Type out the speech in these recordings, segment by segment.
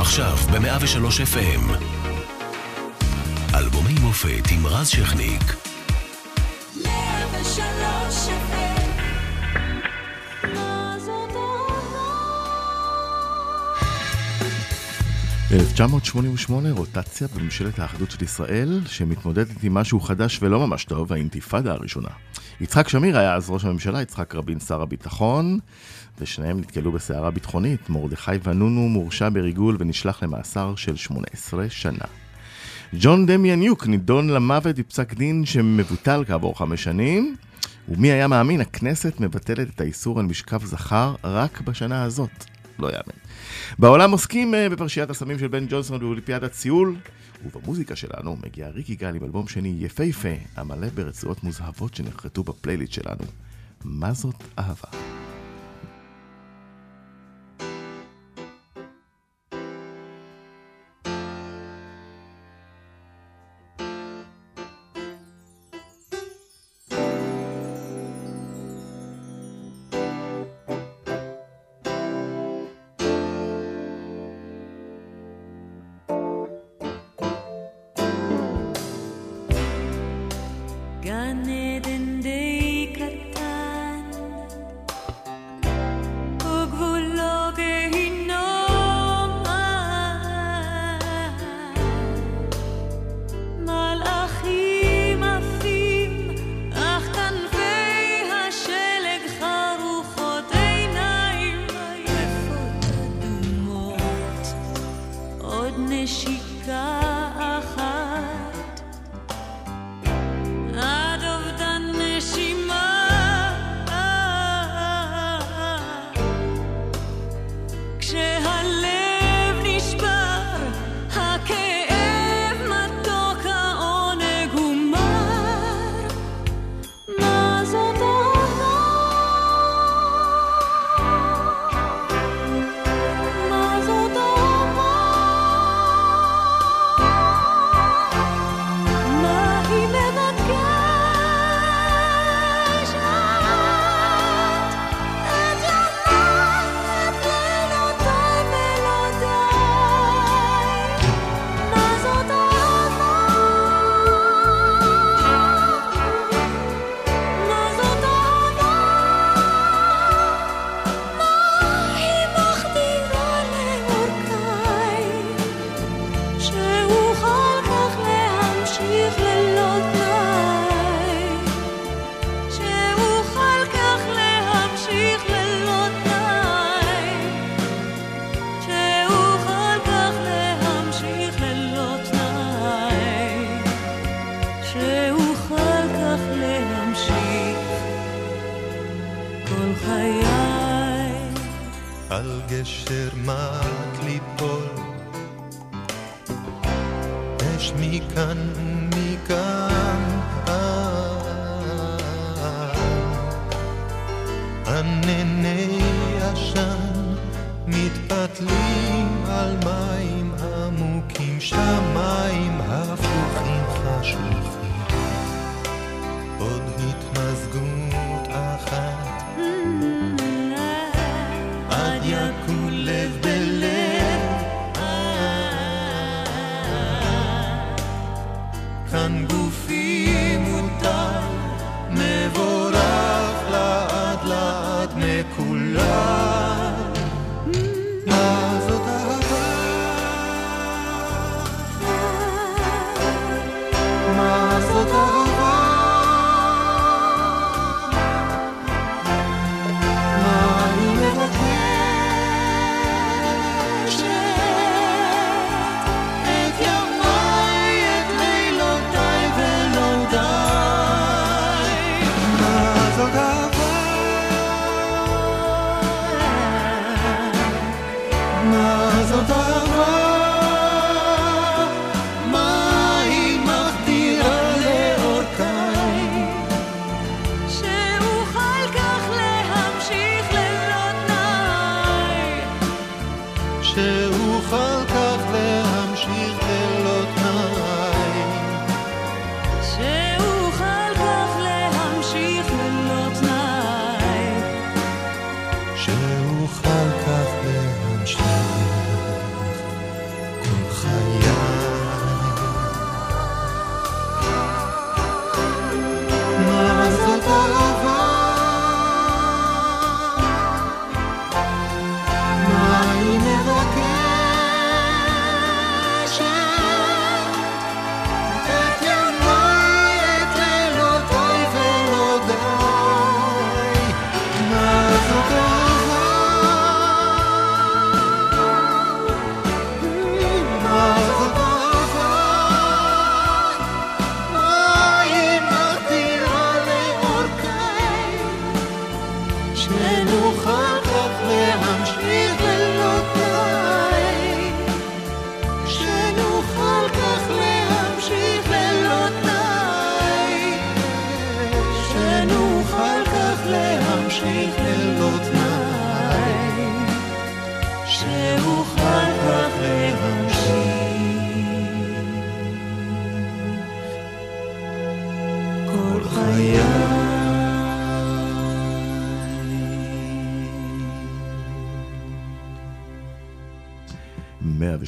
עכשיו ב-103 FM. אלבומי מופת עם רז שכניק. 103 FM 1988, רוטציה בממשלת האחדות של ישראל, שמתמודדת עם משהו חדש ולא ממש טוב, האינתיפאדה הראשונה. יצחק שמיר היה אז ראש הממשלה, יצחק רבין שר הביטחון, ושניהם נתקלו בסערה ביטחונית. מרדכי ונונו מורשע בריגול ונשלח למאסר של 18 שנה. ג'ון דמיאן יוק נידון למוות בפסק דין שמבוטל כעבור חמש שנים, ומי היה מאמין, הכנסת מבטלת את האיסור על משכב זכר רק בשנה הזאת. לא יאמן. בעולם עוסקים אה, בפרשיית הסמים של בן ג'ונסון באולימפיאדת סיול, ובמוזיקה שלנו מגיע ריקי גל עם אלבום שני יפהפה, המלא ברצועות מוזהבות שנחרטו בפלייליסט שלנו. מה זאת אהבה?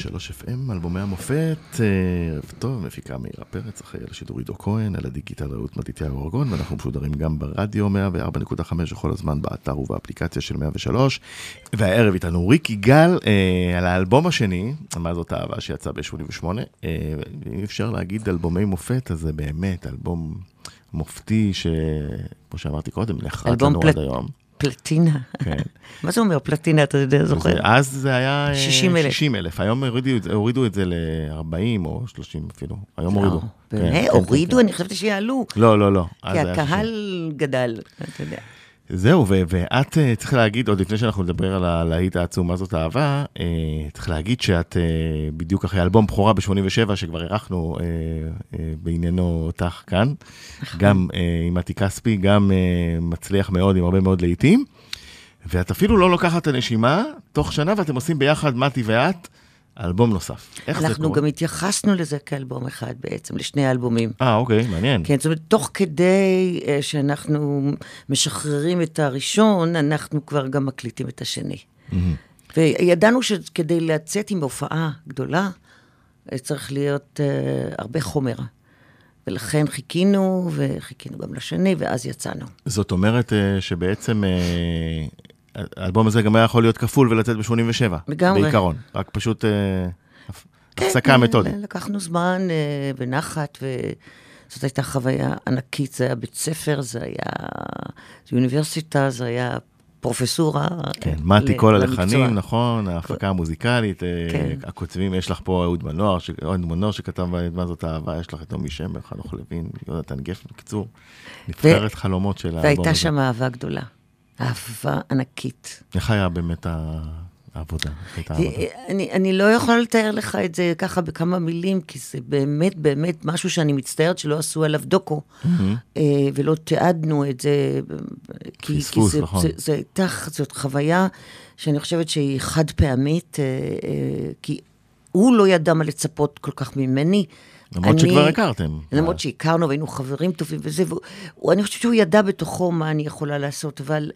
FM, אלבומי המופת, אה, ערב טוב, מפיקה מאירה פרץ, אחראי על השידור עידו כהן, על הדיגיטל רעות מתתיהו ארגון, ואנחנו משודרים גם ברדיו 104.5 וכל הזמן באתר ובאפליקציה של 103. והערב איתנו ריק יגאל אה, על האלבום השני, מה זאת אהבה שיצא ב-88. אה, אם אפשר להגיד אלבומי מופת, אז זה באמת אלבום מופתי, שכמו שאמרתי קודם, נחרט לנו פלט... עד היום. פלטינה. כן. מה זה אומר פלטינה, אתה יודע, זוכר? אז זה היה 60 אלף. 60 אלף, היום הורידו, הורידו את זה ל-40 או 30 אפילו, היום לא, הורידו. באמת? כן, כן, הורידו? כן, אני חשבתי שיעלו. לא, לא, לא. כי הקהל גדל, אתה יודע. זהו, ואת אה, צריך להגיד, עוד לפני שאנחנו נדבר על הלהיט העצום, מה זאת אהבה, אה, צריך להגיד שאת אה, בדיוק אחרי אלבום בכורה ב-87, שכבר אירחנו בעניינו אותך כאן. גם עם מתי כספי, גם מצליח מאוד עם הרבה מאוד להיטים, ואת אפילו לא לוקחת את הנשימה, תוך שנה ואתם עושים ביחד, מתי ואת, אלבום נוסף. איך זה קורה? אנחנו גם התייחסנו לזה כאלבום אחד בעצם, לשני האלבומים. אה, אוקיי, מעניין. כן, זאת אומרת, תוך כדי uh, שאנחנו משחררים את הראשון, אנחנו כבר גם מקליטים את השני. Mm-hmm. וידענו שכדי לצאת עם הופעה גדולה, אה, צריך להיות uh, הרבה חומר. ולכן חיכינו, וחיכינו גם לשני, ואז יצאנו. זאת אומרת uh, שבעצם uh, האלבום הזה גם היה יכול להיות כפול ולצאת ב-87. לגמרי. בעיקרון, רק פשוט אה, כן, הפסקה כן, מתודית. לקחנו זמן אה, בנחת, וזאת הייתה חוויה ענקית, זה היה בית ספר, זה היה אוניברסיטה, זה היה פרופסורה. כן, מתי כל הלחנים, נכון, ההפקה המוזיקלית, אה, כן. הכותבים, יש לך פה אהוד מנור, אהוד מנור שכתב מה זאת אהבה, יש לך את נעמי שמר, חנוך לוין, יונתן גפן, בקיצור, נבחרת חלומות של האלבום הזה. והייתה שם אהבה גדולה. אהבה ענקית. איך היה באמת העבודה? אני, אני לא יכולה לתאר לך את זה ככה בכמה מילים, כי זה באמת באמת משהו שאני מצטערת שלא עשו עליו דוקו, mm-hmm. ולא תיעדנו את זה. כי, כי זה, נכון. זה, זה הייתה, זאת חוויה שאני חושבת שהיא חד פעמית, אה, אה, כי הוא לא ידע מה לצפות כל כך ממני. למרות אני, שכבר הכרתם. למרות שהכרנו והיינו חברים טובים וזה, ואני חושבת שהוא ידע בתוכו מה אני יכולה לעשות, אבל,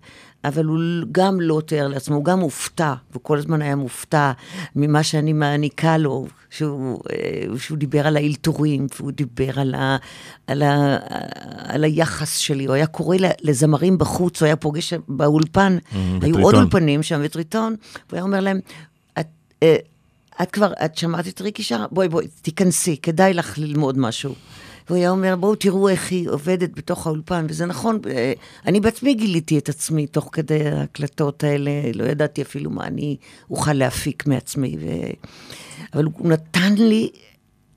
אבל הוא גם לא תיאר לעצמו, הוא גם מופתע, וכל הזמן היה מופתע ממה שאני מעניקה לו, שהוא, אה, שהוא דיבר על האלתורים, והוא דיבר על, ה, על, ה, על היחס שלי, הוא היה קורא לזמרים בחוץ, הוא היה פוגש באולפן, mm, היו עוד אולפנים שם בטריטון, והוא היה אומר להם, את, כבר, את שמעת את ריקי שרה? בואי, בואי, תיכנסי, כדאי לך ללמוד משהו. והוא היה אומר, בואו תראו איך היא עובדת בתוך האולפן, וזה נכון, אה, אני בעצמי גיליתי את עצמי תוך כדי ההקלטות האלה, לא ידעתי אפילו מה אני אוכל להפיק מעצמי. ו... אבל הוא נתן לי,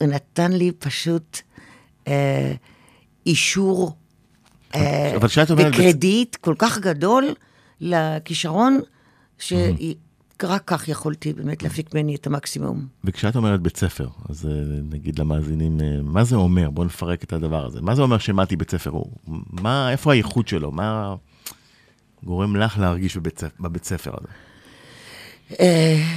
הוא נתן לי פשוט אה, אישור אה, וקרדיט בצ... כל כך גדול לכישרון, ש... רק כך יכולתי באמת להפיק ממני את המקסימום. וכשאת אומרת בית ספר, אז אה, נגיד למאזינים, אה, מה זה אומר? בואו נפרק את הדבר הזה. מה זה אומר שמתי בית ספר הוא? מה, איפה הייחוד שלו? מה גורם לך להרגיש בבית, בבית ספר הזה? Uh,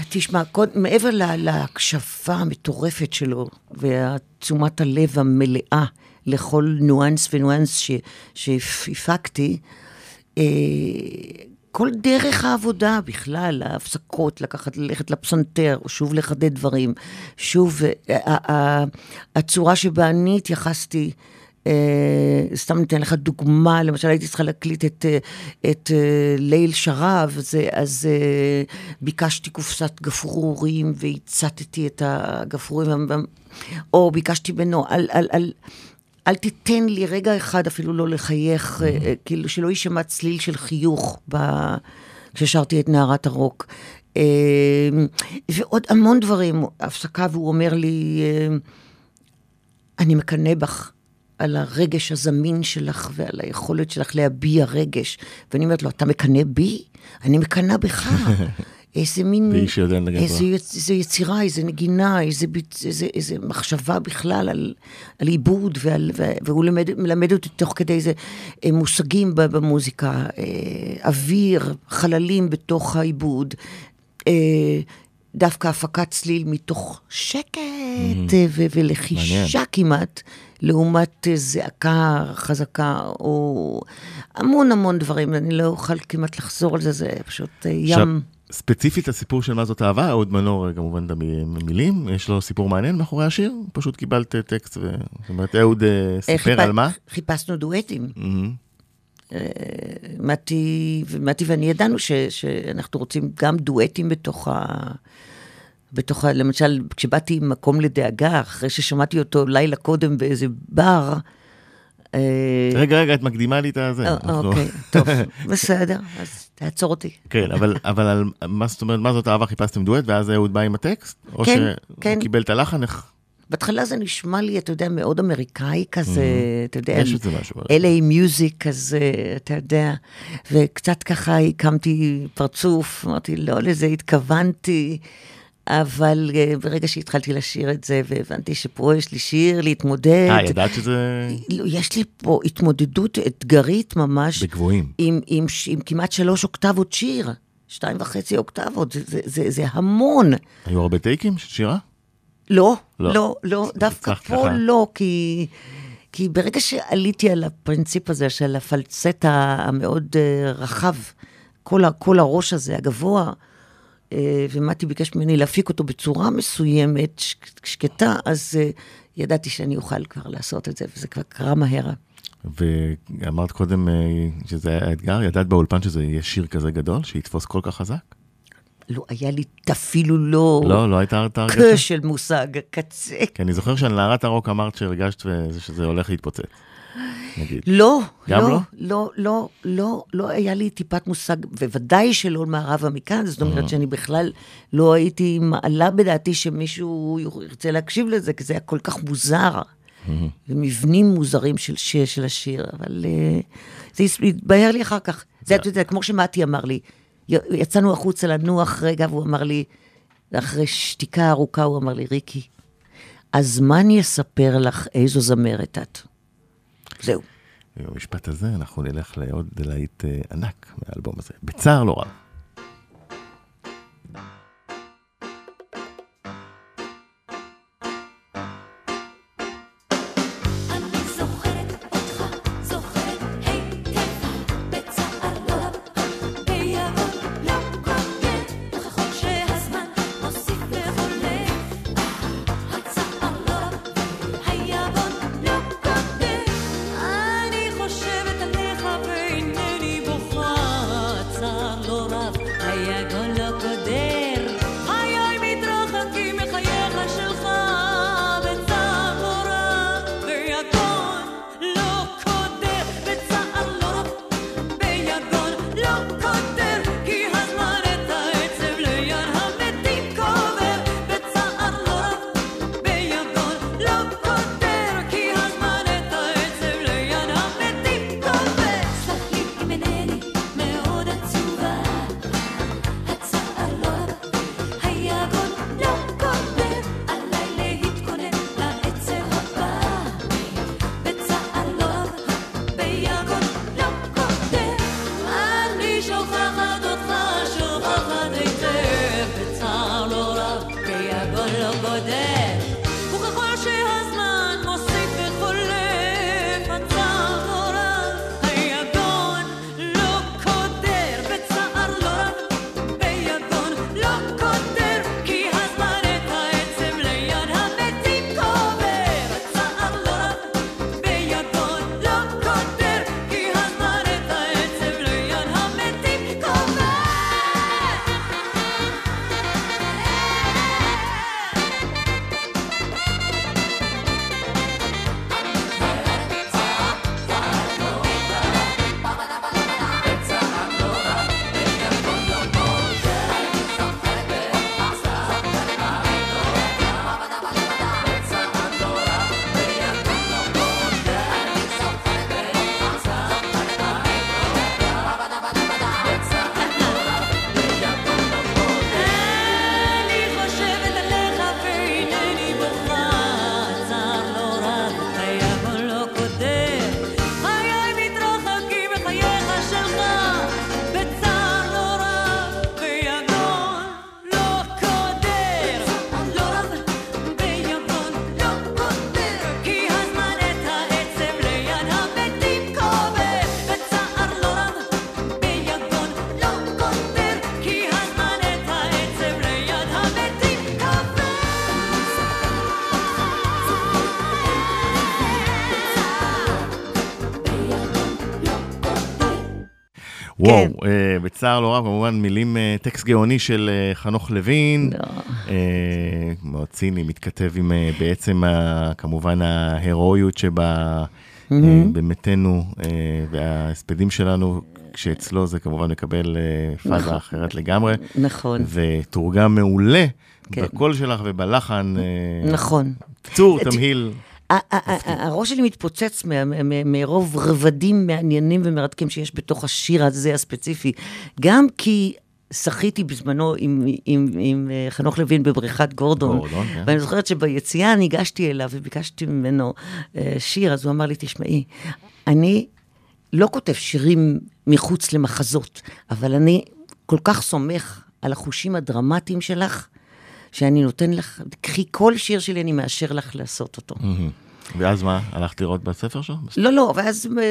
תשמע, מעבר לה, להקשבה המטורפת שלו ותשומת הלב המלאה לכל ניואנס וניואנס שהפקתי, כל דרך העבודה בכלל, ההפסקות, לקחת, ללכת לפסנתר, או שוב לחדד דברים, שוב, אה, הצורה שבה אני התייחסתי, אה, סתם ניתן לך דוגמה, למשל הייתי צריכה להקליט את, אה, את ליל שרב, זה, אז ביקשתי קופסת גפרורים והצטתי את הגפרורים, או ביקשתי ממנו על, על, על, אל תיתן לי רגע אחד אפילו לא לחייך, mm-hmm. כאילו שלא יישמע צליל של חיוך ב... כששרתי את נערת הרוק. אה, ועוד המון דברים, הפסקה והוא אומר לי, אני מקנא בך על הרגש הזמין שלך ועל היכולת שלך להביע רגש. ואני אומרת לו, אתה מקנא בי? אני מקנא בך. איזה מין, איזה, איזה יצירה, איזה נגינה, איזה, איזה, איזה מחשבה בכלל על, על עיבוד, ועל, והוא למד, מלמד אותי תוך כדי איזה אה, מושגים במוזיקה, אה, אוויר, חללים בתוך העיבוד, אה, דווקא הפקת צליל מתוך שקט mm-hmm. ולחישה מעניין. כמעט, לעומת זעקה חזקה, או המון המון דברים, אני לא אוכל כמעט לחזור על זה, זה פשוט ים. ספציפית הסיפור של מה זאת אהבה, אהוד מנור כמובן את המילים, יש לו סיפור מעניין מאחורי השיר, פשוט קיבלת טקסט, ו... זאת אומרת אהוד אה, סיפר. על מה? חיפשנו דואטים. מתי, מתי ואני ידענו ש, שאנחנו רוצים גם דואטים בתוך ה... בתוך ה... למשל, כשבאתי עם מקום לדאגה, אחרי ששמעתי אותו לילה קודם באיזה בר, אה, רגע, רגע, את מקדימה לי את הזה. אה, אוקיי, טוב, בסדר, אז תעצור אותי. כן, אבל, אבל על מה זאת אומרת, מה זאת אהבה, חיפשתם דואט, ואז אהוד בא עם הטקסט? או כן, שהוא כן. קיבל את הלחן, איך... בהתחלה זה נשמע לי, אתה יודע, מאוד אמריקאי כזה, אתה יודע, יש בזה משהו. LA מיוזיק כזה, אתה יודע, וקצת ככה הקמתי פרצוף, אמרתי, לא לזה התכוונתי, אבל אה, ברגע שהתחלתי לשיר את זה, והבנתי שפה יש לי שיר להתמודד, אה, ידעת שזה לא, יש לי פה התמודדות אתגרית ממש, בגבוהים. עם, עם, ש- עם כמעט שלוש אוקטבות שיר, שתיים וחצי אוקטבות, זה, זה, זה, זה המון. היו הרבה טייקים של שירה? לא, לא. לא, לא, דווקא פה ככה. לא, כי, כי ברגע שעליתי על הפרינציפ הזה של הפלצט המאוד אה, רחב, כל, ה- כל הראש הזה, הגבוה, ומתי ביקש ממני להפיק אותו בצורה מסוימת, שקטה, אז אה, ידעתי שאני אוכל כבר לעשות את זה, וזה כבר קרה מהר. ואמרת קודם אה, שזה היה אתגר, ידעת באולפן שזה יהיה שיר כזה גדול, שיתפוס כל כך חזק? לא היה לי אפילו לא, לא, לא הייתה את ההרגשה? קש של מושג, קצה. כי אני זוכר שעל נערת הרוק אמרת שהרגשת שזה הולך להתפוצץ. נגיד. לא, גם לא, לא? לא, לא, לא, לא היה לי טיפת מושג, בוודאי שלא מערבה מכאן, זאת אה. אומרת שאני בכלל לא הייתי מעלה בדעתי שמישהו ירצה להקשיב לזה, כי זה היה כל כך מוזר, ומבנים מוזרים של, של, של השיר, אבל אה, זה התבהר לי אחר כך. זה, אתה יודע, כמו שמתי אמר לי, יצאנו החוצה לנוח רגע, והוא אמר לי, אחרי שתיקה ארוכה, הוא אמר לי, ריקי, הזמן יספר לך איזו זמרת את. זהו. ובמשפט הזה אנחנו נלך לעוד להיט אה, ענק מהאלבום הזה, בצער לא רב. בצער לא רב, כמובן מילים, אה, טקסט גאוני של אה, חנוך לוין. לא. אה, מאוד ציני, מתכתב עם בעצם, כמובן, ההירואיות שבה במתנו אה, וההספדים שלנו, כשאצלו זה כמובן מקבל פאזה נכון. אחרת לגמרי. נכון, ותורגם מעולה כן. בקול שלך ובלחן. נכון. קצור, תמהיל. הראש שלי מתפוצץ מרוב רבדים מעניינים ומרתקים שיש בתוך השיר הזה הספציפי. גם כי שחיתי בזמנו עם, עם, עם אה, חנוך לוין בבריכת גורדון, גורדון, כן. ואני זוכרת שביציאה ניגשתי אליו וביקשתי ממנו אה, שיר, אז הוא אמר לי, תשמעי, אני לא כותב שירים מחוץ למחזות, אבל אני כל כך סומך על החושים הדרמטיים שלך, שאני נותן לך, קחי כל שיר שלי, אני מאשר לך לעשות אותו. ואז מה, הלכת לראות בספר שלו? לא, לא, ואז אה,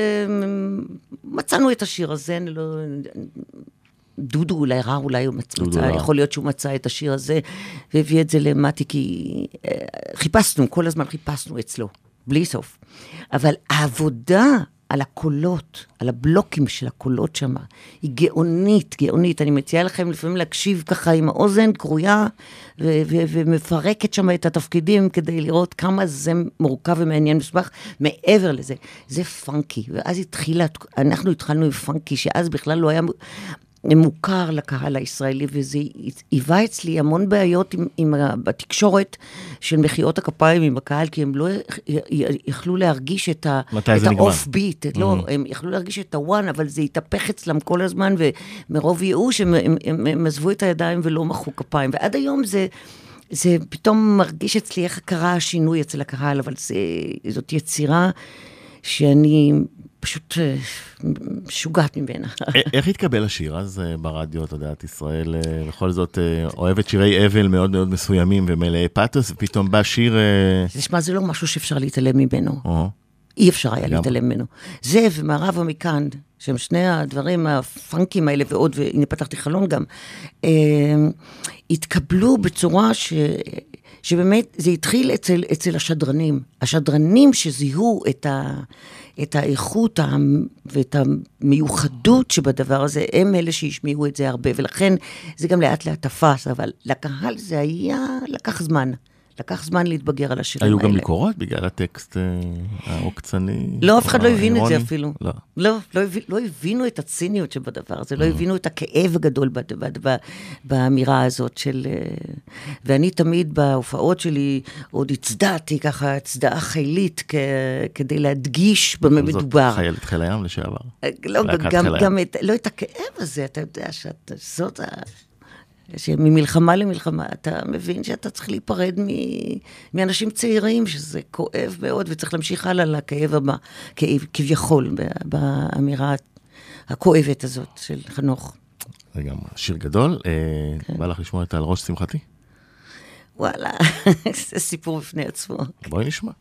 מצאנו את השיר הזה, אני לא... דודו אולי רע, אולי הוא מצ- דודו מצא. יכול להיות שהוא מצא את השיר הזה והביא את זה למטי, כי אה, חיפשנו, כל הזמן חיפשנו אצלו, בלי סוף. אבל העבודה על הקולות, על הבלוקים של הקולות שם, היא גאונית, גאונית. אני מציעה לכם לפעמים להקשיב ככה עם האוזן כרויה ו- ו- ומפרקת שם את התפקידים כדי לראות כמה זה מורכב ומעניין מסובך. מעבר לזה, זה פאנקי. ואז התחילה, אנחנו התחלנו עם פאנקי, שאז בכלל לא היה... מוכר לקהל הישראלי, וזה היווה אצלי המון בעיות עם, עם, בתקשורת של מחיאות הכפיים עם הקהל, כי הם לא יכלו להרגיש את, ה- את? האוף ביט, לא, הם יכלו להרגיש את הוואן, אבל זה התהפך אצלם כל הזמן, ומרוב ייאוש הם, הם, הם, הם עזבו את הידיים ולא מחאו כפיים. ועד היום זה... זה פתאום מרגיש אצלי איך קרה השינוי אצל הקהל, אבל זה, זאת יצירה שאני פשוט אה, משוגעת ממנה. א- איך התקבל השיר אז אה, ברדיו, את יודעת, ישראל אה, בכל זאת אה, אוהבת שירי אבל מאוד מאוד מסוימים ומלאי פאתוס, ופתאום בא שיר... אה, תשמע, זה לא משהו שאפשר להתעלם ממנו. אי אפשר היה. להתעלם ממנו. זה ומערבה מכאן, שהם שני הדברים הפאנקים האלה ועוד, והנה פתחתי חלון גם, אה, התקבלו בצורה ש... שבאמת זה התחיל אצל, אצל השדרנים. השדרנים שזיהו את, ה, את האיכות ה, ואת המיוחדות שבדבר הזה, הם אלה שהשמיעו את זה הרבה, ולכן זה גם לאט לאט תפס, אבל לקהל זה היה, לקח זמן. לקח זמן להתבגר על השירים היו האלה. גם ביקורות בגלל הטקסט אה, העוקצני? לא, אף אחד לא הבין את זה? אפילו. לא. לא, לא, לא הבינו את הציניות שבדבר הזה, לא הבינו את הכאב הגדול באמירה הזאת של... אה, ואני תמיד בהופעות שלי עוד הצדעתי ככה הצדעה חילית כ, כדי להדגיש במה זאת מדובר. חיילת חיל הים לשעבר. לא, להקת גם. גם את, לא את הכאב הזה, אתה יודע שאת, זאת ה... שממלחמה למלחמה אתה מבין שאתה צריך להיפרד מ, מאנשים צעירים, שזה כואב מאוד, וצריך להמשיך הלאה לכאב הבא, כאב, כביכול, באמירה הכואבת הזאת של חנוך. זה גם שיר גדול. אה, כן. בא לך לשמוע את על ראש שמחתי? וואלה, זה סיפור בפני עצמו. בואי נשמע.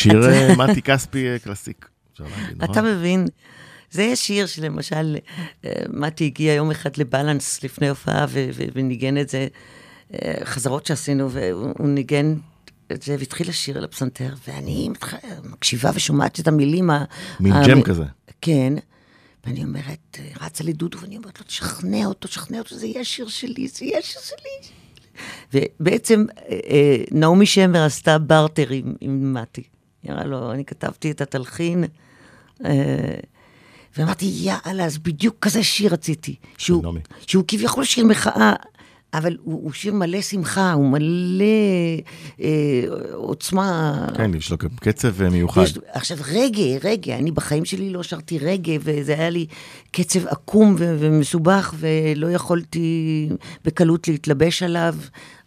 שיר אה, מתי כספי אה, קלאסיק. נכון? אתה מבין? זה שיר שלמשל, אה, מתי הגיע יום אחד לבלנס לפני הופעה וניגן את זה, חזרות שעשינו, והוא הוא ניגן את זה והתחיל לשיר על הפסנתר, ואני מקשיבה ושומעת את המילים ה... מין ג'ם כזה. כן. ואני אומרת, רצה לדודו, ואני אומרת לו, תשכנע אותו, תשכנע אותו, זה יהיה השיר שלי, זה יהיה השיר שלי. ובעצם נעמי שמר עשתה בארטר עם, עם מתי. אמרה לו, אני כתבתי את התלחין, אה, ואמרתי, יאללה, אז בדיוק כזה שיר רציתי. שהוא. שהוא כביכול שיר מחאה, אבל הוא, הוא שיר מלא שמחה, הוא מלא אה, עוצמה. כן, יש לו גם קצב אה, מיוחד. יש, עכשיו, רגע, רגע, אני בחיים שלי לא שרתי רגע, וזה היה לי קצב עקום ו- ומסובך, ולא יכולתי בקלות להתלבש עליו.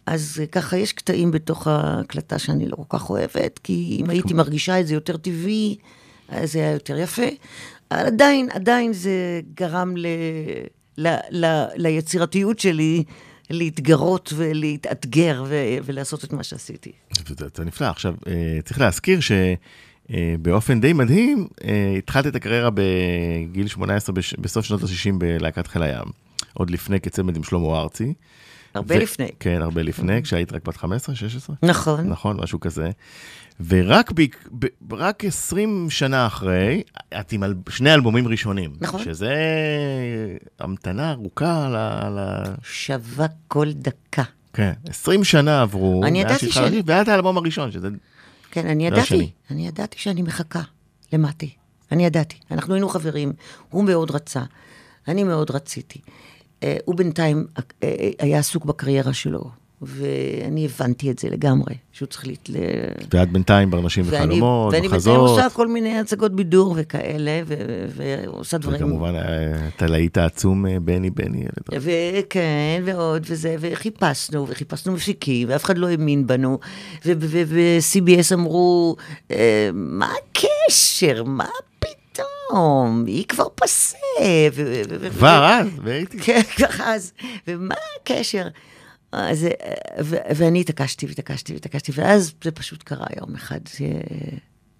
אז אה, ככה, יש קטעים בתוך ההקלטה שאני לא כל כך אוהבת, כי אם הייתי מרגישה את זה יותר טבעי, אז זה היה יותר יפה. אבל עדיין, עדיין זה גרם ל, ל, ל, ליצירתיות שלי להתגרות ולהתאתגר ו, ולעשות את מה שעשיתי. זה, זה נפלא. עכשיו, אה, צריך להזכיר שבאופן די מדהים, אה, התחלת את הקריירה בגיל 18, בש- בסוף שנות ה-60 בלהקת חיל הים. עוד לפני כצמד עם שלמה ארצי. הרבה ו- לפני. כן, הרבה לפני, כשהיית רק בת 15, 16? נכון. נכון, משהו כזה. ורק ב, ב, רק 20 שנה אחרי, את עם אל, שני אלבומים ראשונים. נכון. שזה המתנה ארוכה ל... ל... שווה כל דקה. כן, 20 שנה עברו. אני ידעתי ש- לשיר, והיה את האלבום הראשון, שזה... כן, אני זה ידעתי, השני. אני ידעתי שאני מחכה למטי. אני ידעתי. אנחנו היינו חברים, הוא מאוד רצה, אני מאוד רציתי. אה, הוא בינתיים אה, אה, היה עסוק בקריירה שלו, ואני הבנתי את זה לגמרי, שהוא צריך להת... ל- ואת בינתיים ברנשים ואני, וחלומות, ואני בינתיים. עושה כל מיני הצגות בידור וכאלה, ו- ועושה דברים... וכמובן, אה, את הלהיט העצום אה, בני בני. וכן, ועוד וזה, וחיפשנו, וחיפשנו מפיקים, ואף אחד לא האמין בנו, וב-CBS אמרו, אה, מה הקשר? מה פתאום? היא כבר פסה. כבר אז, והייתי. כן, כבר אז. ומה הקשר? אז, אה, ו- ואני התעקשתי והתעקשתי והתעקשתי, ואז זה פשוט קרה יום אחד. אה,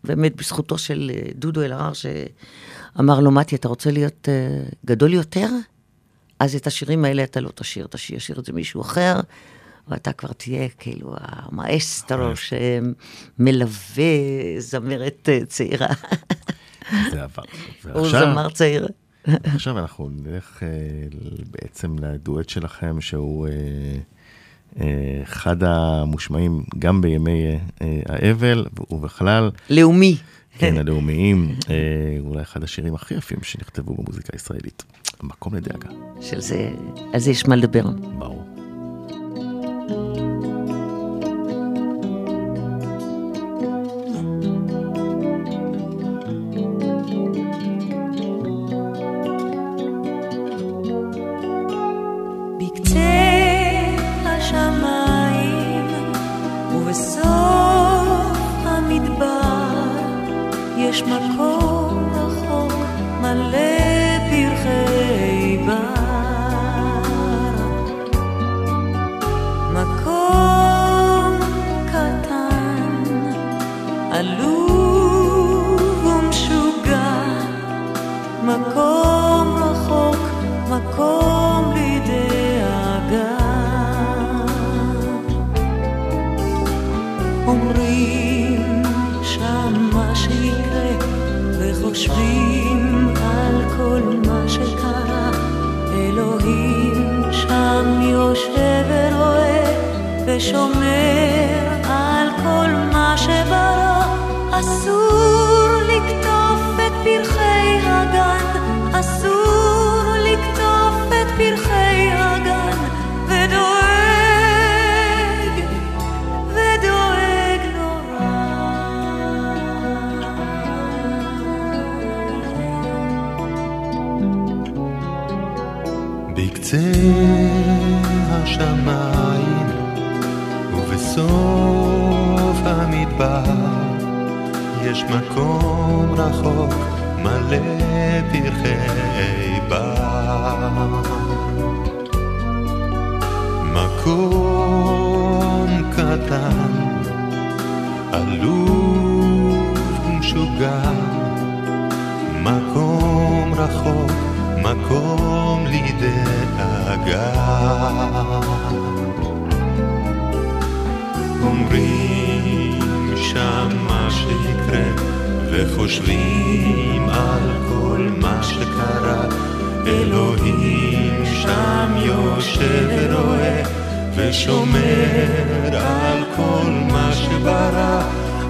באמת בזכותו של אה, דודו אלהרר, שאמר לו, מתי, אתה רוצה להיות אה, גדול יותר? אז את השירים האלה אתה לא תשאיר, תשאיר, ישיר את זה מישהו אחר, ואתה כבר תהיה כאילו המאסטרו שמלווה זמרת צעירה. זה עבר. הוא זמר צעיר. עכשיו אנחנו נלך בעצם לדואט שלכם, שהוא אחד המושמעים גם בימי אה, האבל, ובכלל, לאומי. כן, הלאומיים, אה, אולי אחד השירים הכי יפים שנכתבו במוזיקה הישראלית. מקום לדאגה, של זה, על זה יש מה לדבר. ברור. יש מקום רחוק ושומר על כל מה שברא. אסור לקטוף את פרחי הגן, אסור ובסוף המדבר יש מקום רחוק מלא פרחי בר. מקום קטן עלוב משוגע, מקום רחוק, מקום לדאגה. אומרים שם מה שיקרה, וחושבים על כל מה שקרה. אלוהים שם יושב ורואה, ושומר על כל מה שברא.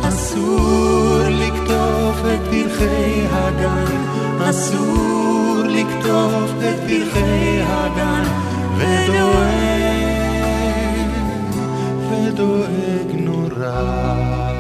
אסור לקטוף את פרחי הגן, אסור לקטוף את פרחי הגן, ודואג, ודואג נורא.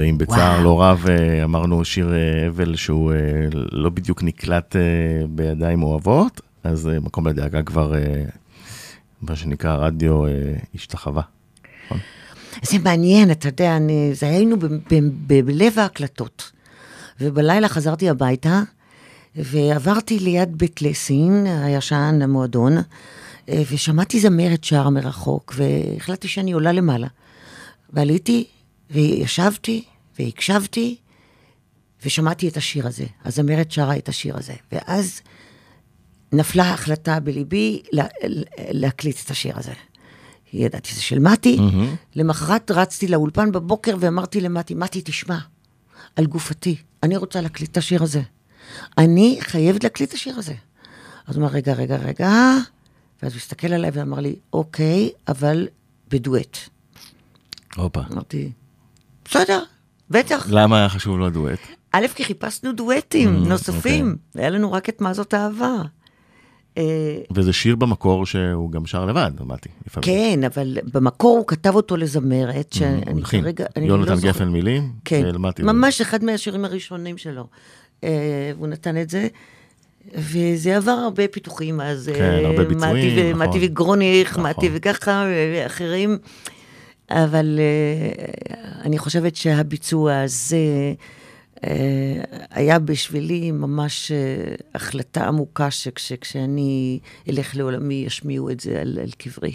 ואם בצער. לא רב אה, אמרנו שיר אה, אבל שהוא אה, לא בדיוק נקלט בידיים אוהבות, אז מקום לדאגה כבר, מה שנקרא, רדיו השתחווה. זה מעניין, אתה יודע, אני, זה היינו ב, ב, ב, בלב ההקלטות. ובלילה חזרתי הביתה, ועברתי ליד בית לסין, הישן, המועדון, ושמעתי זמרת שרה מרחוק, והחלטתי שאני עולה למעלה. ועליתי, וישבתי, והקשבתי, ושמעתי את השיר הזה. הזמרת שרה את השיר הזה. ואז נפלה החלטה בליבי לה, להקליט את השיר הזה. ידעתי, זה של מתי. למחרת רצתי לאולפן בבוקר ואמרתי למתי, מתי, תשמע, על גופתי, אני רוצה להקליט את השיר הזה. אני חייבת להקליט את השיר הזה. אז הוא אמר, רגע, רגע, רגע, ואז הוא הסתכל עליי ואמר לי, אוקיי, אבל בדואט. הופה. אמרתי, בסדר, בטח. למה היה חשוב לו הדואט? א', כי חיפשנו דואטים Mm, נוספים, היה לנו רק את מה זאת אהבה. אה, וזה שיר במקור שהוא גם שר לבד, אמרתי. כן, אבל במקור הוא כתב אותו לזמרת, הוא שאני. כרגע, אני יונתן לא זוכרת. גפן מילים? כן, ממש אחד מהשירים הראשונים שלו. אה, הוא נתן את זה, וזה עבר הרבה פיתוחים, אז כן, אה, הרבה ביצועים, נכון. מתי וגרוניך, נכון. מתי וככה, ואחרים. אבל אה, אני חושבת שהביצוע הזה אה, היה בשבילי ממש אה, החלטה עמוקה שכשאני אלך לעולמי ישמיעו את זה על, על קברי.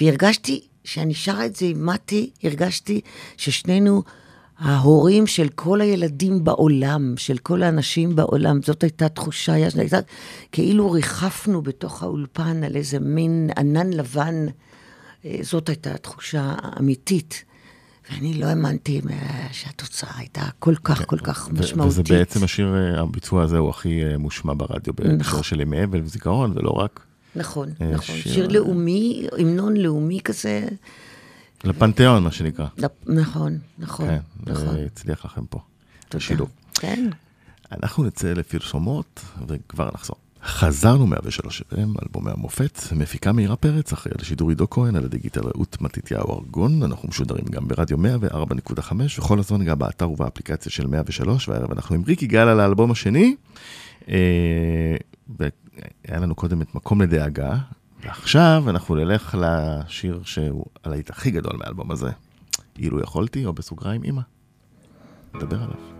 והרגשתי, שאני שרה את זה עם מתי, הרגשתי ששנינו ההורים של כל הילדים בעולם, של כל האנשים בעולם, זאת הייתה תחושה, הייתה, כאילו ריחפנו בתוך האולפן על איזה מין ענן לבן, זאת הייתה התחושה האמיתית. ואני לא האמנתי אה, שהתוצאה הייתה כל כך, כל כך כן, משמעותית. וזה בעצם השיר, אה, הביצוע הזה הוא הכי אה, מושמע ברדיו, בהקשר של ימי אבל וזיכרון, ולא רק. נכון, אה, נכון. שיר- לאומי, המנון לאומי כזה. לפנתיאון, מה שנקרא. נכון, נכון, כן, נכון. הצליח לכם פה. תודה. כן. אנחנו נצא לפרסומות וכבר נחזור. חזרנו 103 FM, אלבומי המופת, מפיקה מאירה פרץ, אחראי על השידור עידו כהן, על הדיגיטל רעות מתתיהו ארגון, אנחנו משודרים גם ברדיו 104.5, וכל הזמן גם באתר ובאפליקציה של 103, והערב אנחנו עם ריק יגאל על האלבום השני, אה, היה לנו קודם את מקום לדאגה, ועכשיו אנחנו נלך לשיר שהוא הלהיט הכי גדול מהאלבום הזה. אילו יכולתי, או בסוגריים, אמא. נדבר עליו.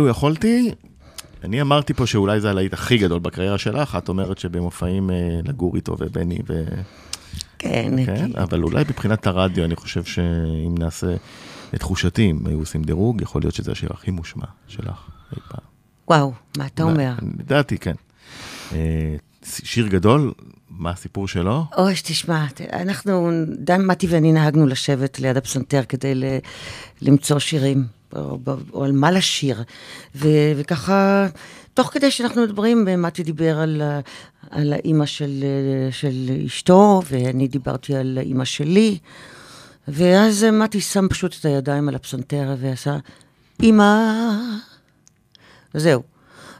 אילו יכולתי, אני אמרתי פה שאולי זה הלהיט הכי גדול בקריירה שלך, את אומרת שבמופעים אה, לגור איתו ובני ו... כן, כן, אבל אולי מבחינת הרדיו, אני חושב שאם נעשה, לתחושתי, אם היו עושים דירוג, יכול להיות שזה השיר הכי מושמע שלך אי פעם. וואו, מה אתה אומר? לדעתי, כן. אה, שיר גדול, מה הסיפור שלו? אוי, תשמע, אנחנו, דן מתי ואני נהגנו לשבת ליד הפסנתר כדי למצוא שירים, או, או על מה לשיר. ו, וככה, תוך כדי שאנחנו מדברים, מתי דיבר על, על האימא של, של אשתו, ואני דיברתי על האימא שלי, ואז מתי שם פשוט את הידיים על הפסנתר ועשה, אימא... וזהו.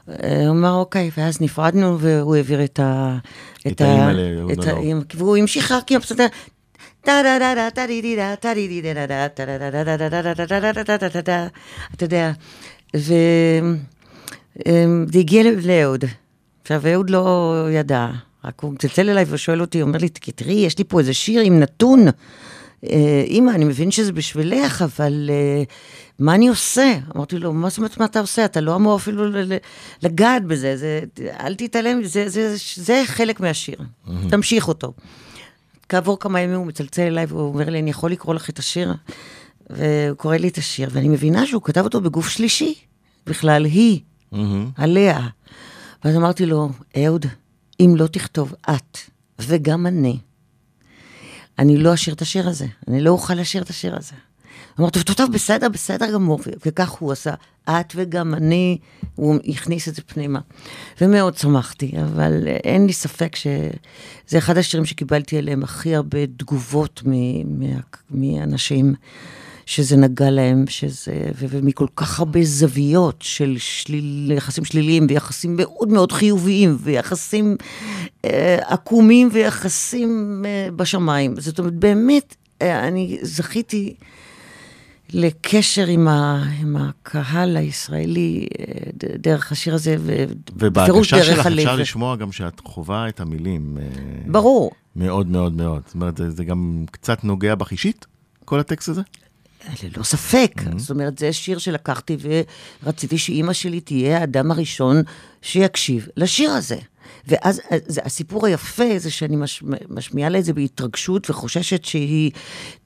הוא אמר, אוקיי, ואז נפרדנו, והוא העביר את ה... את האימא לאהוד מנור. והוא המשיך רק עם הפסנתר. אתה יודע, וזה הגיע לאהוד. עכשיו, אהוד לא ידע, רק הוא מצלצל אליי ושואל אותי, אומר לי, תראי, יש לי פה איזה שיר עם נתון. אימא, אני מבין שזה בשבילך, אבל מה אני עושה? אמרתי לו, מה זאת אומרת מה אתה עושה? אתה לא אמור אפילו לגעת בזה, זה, אל תתעלם, זה, חלק מהשיר. תמשיך אותו. כעבור כמה ימים הוא מצלצל אליי והוא אומר לי, אני יכול לקרוא לך את השיר? והוא קורא לי את השיר, ואני מבינה שהוא כתב אותו בגוף שלישי, בכלל היא, mm-hmm. עליה. ואז אמרתי לו, אהוד, אם לא תכתוב את וגם אני, אני לא אשיר את השיר הזה, אני לא אוכל לשיר את השיר הזה. אמרתי, טוב, טוב, בסדר, בסדר גמור, וכך הוא עשה, את וגם אני, הוא הכניס את זה פנימה. ומאוד שמחתי, אבל אין לי ספק שזה אחד השירים שקיבלתי עליהם הכי הרבה תגובות מאנשים. שזה נגע להם, שזה, ומכל כך הרבה זוויות של שליל, יחסים שליליים ויחסים מאוד מאוד חיוביים ויחסים אה, עקומים ויחסים אה, בשמיים. זאת אומרת, באמת, אה, אני זכיתי לקשר עם, ה, עם הקהל הישראלי אה, דרך השיר הזה, ובפירוש דרך שלך הלב. אפשר לשמוע גם שאת חווה את המילים. אה, ברור. מאוד מאוד מאוד. זאת אומרת, זה, זה גם קצת נוגע בך אישית, כל הטקסט הזה? ללא ספק. Mm-hmm. זאת אומרת, זה שיר שלקחתי ורציתי שאימא שלי תהיה האדם הראשון שיקשיב לשיר הזה. ואז זה, הסיפור היפה זה שאני מש, משמיעה לה את זה בהתרגשות וחוששת שהיא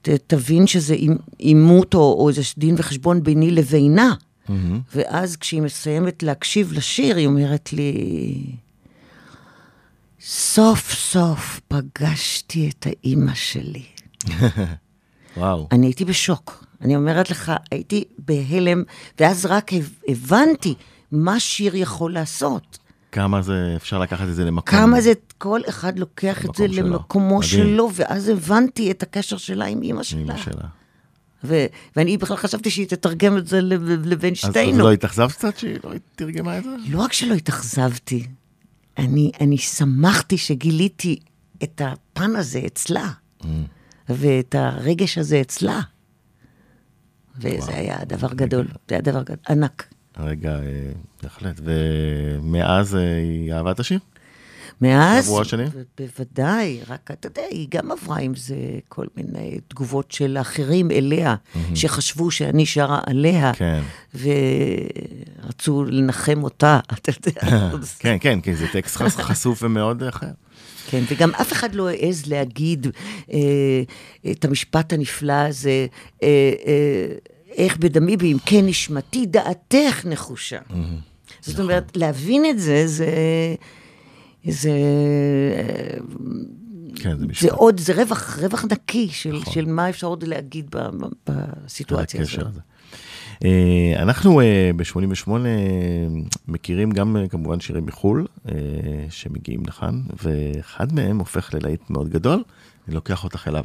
ת, תבין שזה עימות או, או איזה דין וחשבון ביני לבינה. Mm-hmm. ואז כשהיא מסיימת להקשיב לשיר, היא אומרת לי, סוף סוף פגשתי את האימא שלי. וואו. אני הייתי בשוק. אני אומרת לך, הייתי בהלם, ואז רק הבנתי מה שיר יכול לעשות. כמה זה, אפשר לקחת את זה למקום. כמה זה, כל אחד לוקח את זה שלו. למקומו מדהים. שלו, ואז הבנתי את הקשר שלה עם אימא שלה. אימא שלה. ו- ואני בכלל חשבתי שהיא תתרגם את זה לבין שתינו. אז לא התאכזבת קצת שהיא לא תרגמה את זה? לא רק שלא התאכזבתי, אני, אני שמחתי שגיליתי את הפן הזה אצלה, mm. ואת הרגש הזה אצלה. וזה וואו. היה דבר גדול, זה היה דבר גדול, ענק. רגע, אה, בהחלט. ומאז אה, היא אהבה את השיר? מאז, עברו השנים? בוודאי, רק אתה יודע, היא גם עברה עם זה כל מיני תגובות של אחרים אליה, mm-hmm. שחשבו שאני שרה עליה, כן. ורצו לנחם אותה, אתה יודע. כן, כן, כי זה טקסט חשוף ומאוד אחר. כן, וגם אף אחד לא העז להגיד אה, את המשפט הנפלא הזה, אה, אה, איך בדמי ואם כן נשמתי, דעתך נחושה. Mm-hmm. זאת נכון. אומרת, להבין את זה, זה... זה... כן, זה משפט. זה עוד, זה רווח, רווח נקי של, נכון. של מה אפשר עוד להגיד בסיטואציה הזאת. הזה. אה, אנחנו אה, ב-88 מכירים גם אה, כמובן שירים מחו"ל שמגיעים לכאן, ואחד מהם הופך ללהיט מאוד גדול, אני לוקח אותך אליו.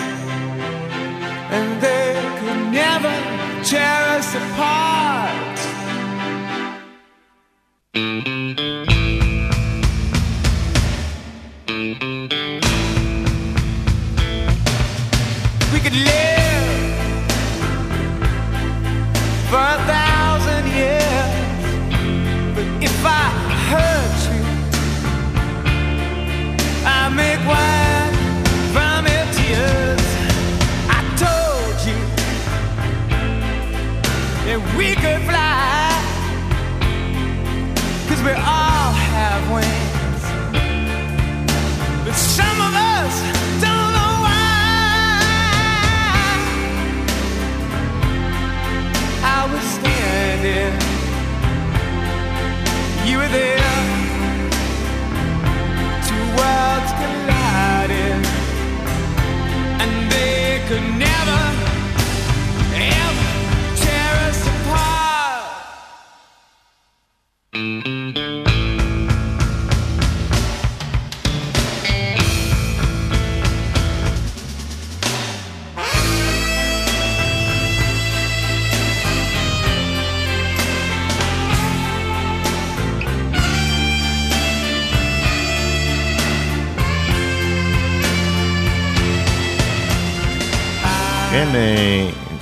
and they could never tear us apart.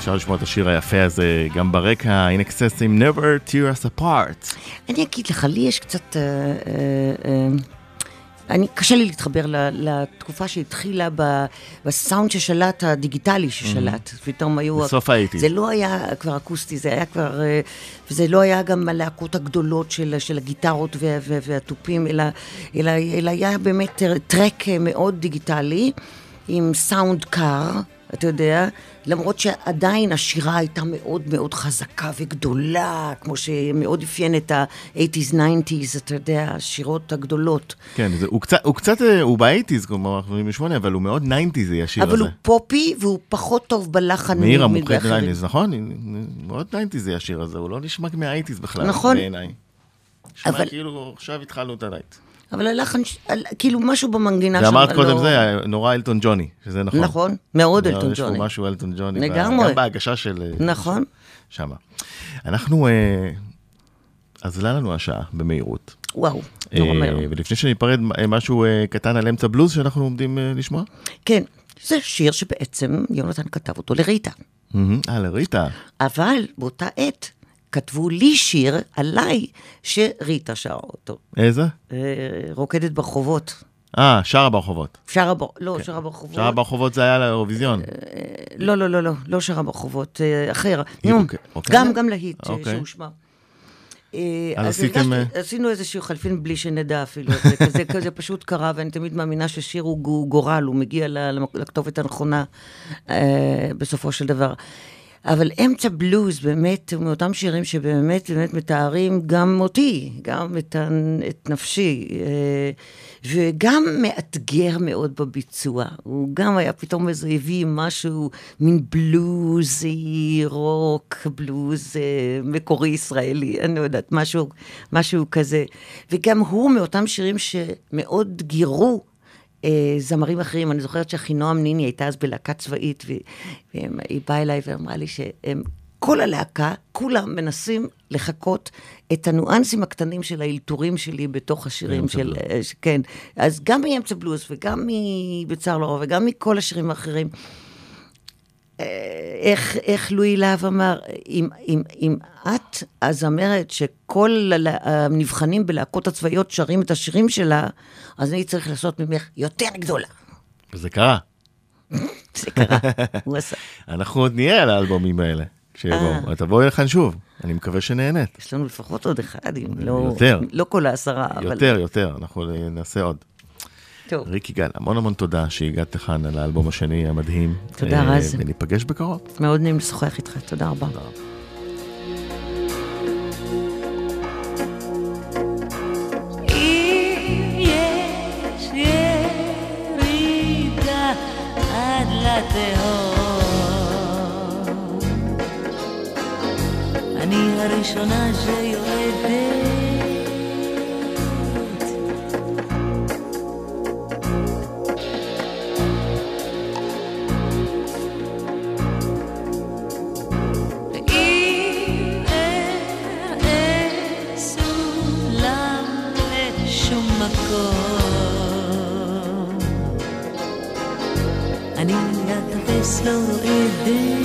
אפשר לשמוע את השיר היפה הזה גם ברקע, In Excess עם Never Tear Us Apart. אני אגיד לך, לי יש קצת... אה, אה, אה, אני, קשה לי להתחבר לתקופה שהתחילה בסאונד ששלט, הדיגיטלי ששלט. פתאום היו... בסוף האייטיז. זה לא היה כבר אקוסטי, זה היה כבר... וזה לא היה גם הלהקות הגדולות של, של הגיטרות וה, וה, והתופים, אלא, אלא, אלא היה באמת טרק מאוד דיגיטלי, עם סאונד קר. אתה יודע, למרות שעדיין השירה הייתה מאוד מאוד חזקה וגדולה, כמו שמאוד אפיין את ה-80's, 90's, אתה יודע, השירות הגדולות. כן, זה, הוא קצת, הוא קצת, אה, הוא ב eighties, כלומר, אנחנו 88, אבל הוא מאוד 90's השיר הזה. אבל הוא פופי והוא פחות טוב בלחן. מאירה מ- מומחית מאחרים. ל-90's, נכון? מאוד 90's השיר הזה, הוא לא נשמע מה-80's בכלל, נכון. בעיניי. נשמע אבל- כאילו עכשיו התחלנו את ה late. אבל הלחן, כאילו משהו במנגינה שם. ואמרת קודם לא- זה, נורא אלטון ג'וני, שזה נכון. נכון, מאוד לא, אלטון יש פה ג'וני. משהו אלטון ג'וני. לגמרי. גם בהגשה של... אה, נכון. שמה. אנחנו, אה, אזלה לנו השעה במהירות. וואו, נורא אה, מהר. ולפני שניפרד, משהו קטן על אמצע בלוז שאנחנו עומדים לשמוע? כן, זה שיר שבעצם יונתן כתב אותו לריטה. אה, לריטה. אבל באותה עת כתבו לי שיר עליי שריטה שרה אותו. איזה? אה, רוקדת ברחובות. אה, שרה ברחובות. שרה בר... לא, שרה ברחובות. שרה ברחובות זה היה לאירוויזיון. לא, לא, לא, לא, לא שרה ברחובות, אה, אחר. נו, אוקיי, אוקיי. גם, גם להיט אה, אוקיי. שהושמע. אה, אז עשיתם, הרגשתי- אה, עשינו איזשהו חלפין בלי שנדע אפילו, זה כזה, כזה פשוט קרה, ואני תמיד מאמינה ששיר הוא גו- גורל, הוא מגיע לכתובת הנכונה אה, בסופו של דבר. אבל אמצע בלוז באמת הוא מאותם שירים שבאמת באמת מתארים גם אותי, גם את, את נפשי, אה, וגם מאתגר מאוד בביצוע. הוא גם היה פתאום איזה הביא משהו, מין בלוזי, רוק, בלוז אה, מקורי ישראלי, אני לא יודעת, משהו, משהו כזה. וגם הוא מאותם שירים שמאוד גירו זמרים אחרים, אני זוכרת שאחינועם ניני הייתה אז בלהקה צבאית, והיא באה אליי ואמרה לי שהם, כל הלהקה, כולם מנסים לחקות את הניואנסים הקטנים של האלתורים שלי בתוך השירים של... בלוז. אה, כן, אז גם מאמצע בלוז וגם מבצר לא רע וגם מכל השירים האחרים. אה, איך, איך לואי להב אמר, אם, אם, אם את הזמרת שכל הנבחנים בלהקות הצבאיות שרים את השירים שלה, אז אני צריך לעשות ממך יותר גדולה. וזה קרה. זה קרה, הוא עשה. אנחנו עוד נהיה על האלבומים האלה. אה. כשיבואו. תבואי לכאן שוב. אני מקווה שנהנית. יש לנו לפחות עוד אחד, אם לא, יותר. לא כל העשרה, אבל... יותר, יותר, אנחנו נעשה עוד. טוב, ריק יגאל, המון המון תודה שהגעת לכאן על האלבום השני המדהים. תודה, אה, רז. וניפגש בקרוב. מאוד נעים לשוחח איתך, תודה רבה. עד לתהום, אני הראשונה שיורדת, אטפס לא